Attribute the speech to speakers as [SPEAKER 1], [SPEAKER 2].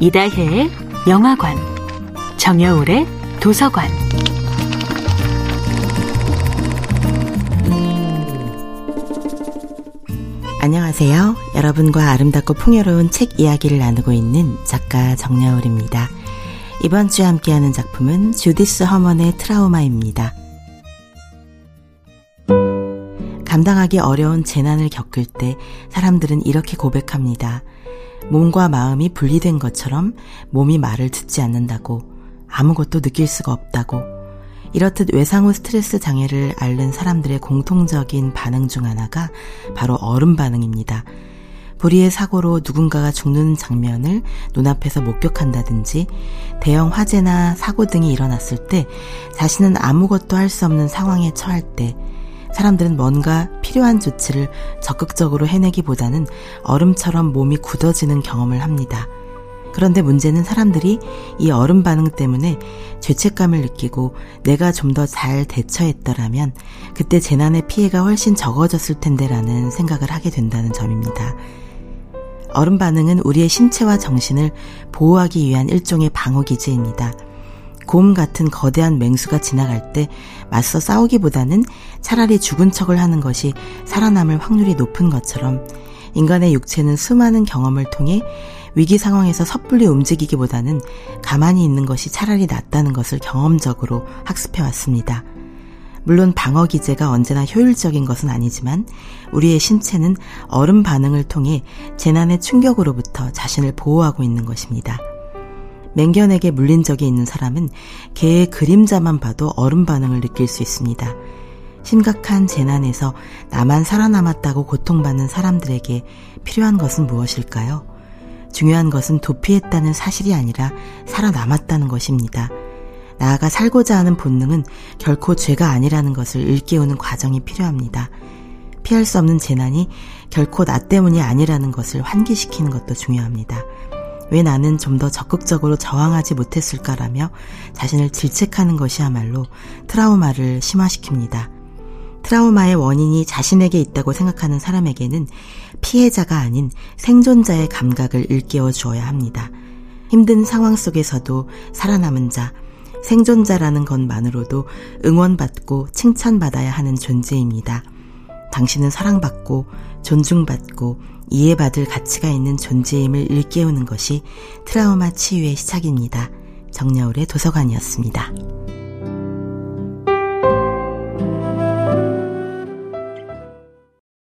[SPEAKER 1] 이다혜의 영화관, 정여울의 도서관.
[SPEAKER 2] 안녕하세요. 여러분과 아름답고 풍요로운 책 이야기를 나누고 있는 작가 정여울입니다. 이번 주에 함께하는 작품은 주디스 허먼의 트라우마입니다. 감당하기 어려운 재난을 겪을 때 사람들은 이렇게 고백합니다. 몸과 마음이 분리된 것처럼 몸이 말을 듣지 않는다고 아무것도 느낄 수가 없다고 이렇듯 외상 후 스트레스 장애를 앓는 사람들의 공통적인 반응 중 하나가 바로 얼음 반응입니다. 불의의 사고로 누군가가 죽는 장면을 눈앞에서 목격한다든지 대형 화재나 사고 등이 일어났을 때 자신은 아무것도 할 수 없는 상황에 처할 때 사람들은 뭔가 필요한 조치를 적극적으로 해내기보다는 얼음처럼 몸이 굳어지는 경험을 합니다. 그런데 문제는 사람들이 이 얼음 반응 때문에 죄책감을 느끼고 내가 좀 더 잘 대처했더라면 그때 재난의 피해가 훨씬 적어졌을 텐데라는 생각을 하게 된다는 점입니다. 얼음 반응은 우리의 신체와 정신을 보호하기 위한 일종의 방어 기제입니다. 곰 같은 거대한 맹수가 지나갈 때 맞서 싸우기보다는 차라리 죽은 척을 하는 것이 살아남을 확률이 높은 것처럼 인간의 육체는 수많은 경험을 통해 위기 상황에서 섣불리 움직이기보다는 가만히 있는 것이 차라리 낫다는 것을 경험적으로 학습해 왔습니다. 물론 방어 기제가 언제나 효율적인 것은 아니지만 우리의 신체는 얼음 반응을 통해 재난의 충격으로부터 자신을 보호하고 있는 것입니다. 맹견에게 물린 적이 있는 사람은 개의 그림자만 봐도 얼음 반응을 느낄 수 있습니다. 심각한 재난에서 나만 살아남았다고 고통받는 사람들에게 필요한 것은 무엇일까요? 중요한 것은 도피했다는 사실이 아니라 살아남았다는 것입니다. 나아가 살고자 하는 본능은 결코 죄가 아니라는 것을 일깨우는 과정이 필요합니다. 피할 수 없는 재난이 결코 나 때문이 아니라는 것을 환기시키는 것도 중요합니다. 왜 나는 좀 더 적극적으로 저항하지 못했을까라며 자신을 질책하는 것이야말로 트라우마를 심화시킵니다. 트라우마의 원인이 자신에게 있다고 생각하는 사람에게는 피해자가 아닌 생존자의 감각을 일깨워 주어야 합니다. 힘든 상황 속에서도 살아남은 자, 생존자라는 것만으로도 응원받고 칭찬받아야 하는 존재입니다. 당신은 사랑받고 존중받고 이해받을 가치가 있는 존재임을 일깨우는 것이 트라우마 치유의 시작입니다. 정여울의 도서관이었습니다.